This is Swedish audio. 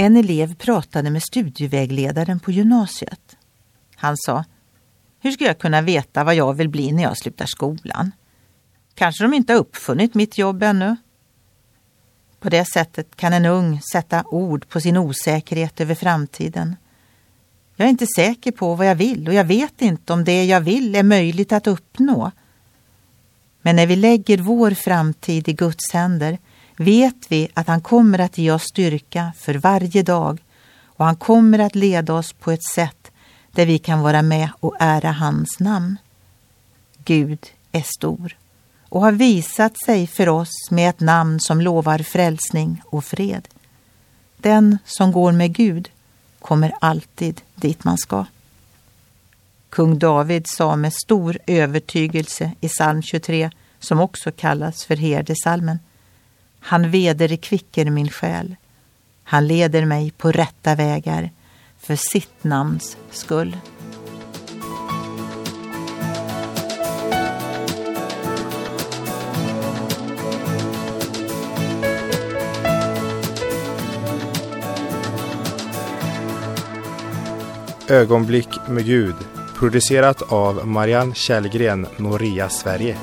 En elev pratade med studievägledaren på gymnasiet. Han sa, hur ska jag kunna veta vad jag vill bli när jag slutar skolan? Kanske de inte har uppfunnit mitt jobb ännu? På det sättet kan en ung sätta ord på sin osäkerhet över framtiden. Jag är inte säker på vad jag vill och jag vet inte om det jag vill är möjligt att uppnå. Men när vi lägger vår framtid i Guds händer vet vi att han kommer att ge oss styrka för varje dag och han kommer att leda oss på ett sätt där vi kan vara med och ära hans namn. Gud är stor och har visat sig för oss med ett namn som lovar frälsning och fred. Den som går med Gud kommer alltid dit man ska. Kung David sa med stor övertygelse i psalm 23, som också kallas för herdesalmen. Han vederkvicker min själ. Han leder mig på rätta vägar för sitt namns skull. Ögonblick med Gud producerat av Marianne Källgren, Noria Sverige.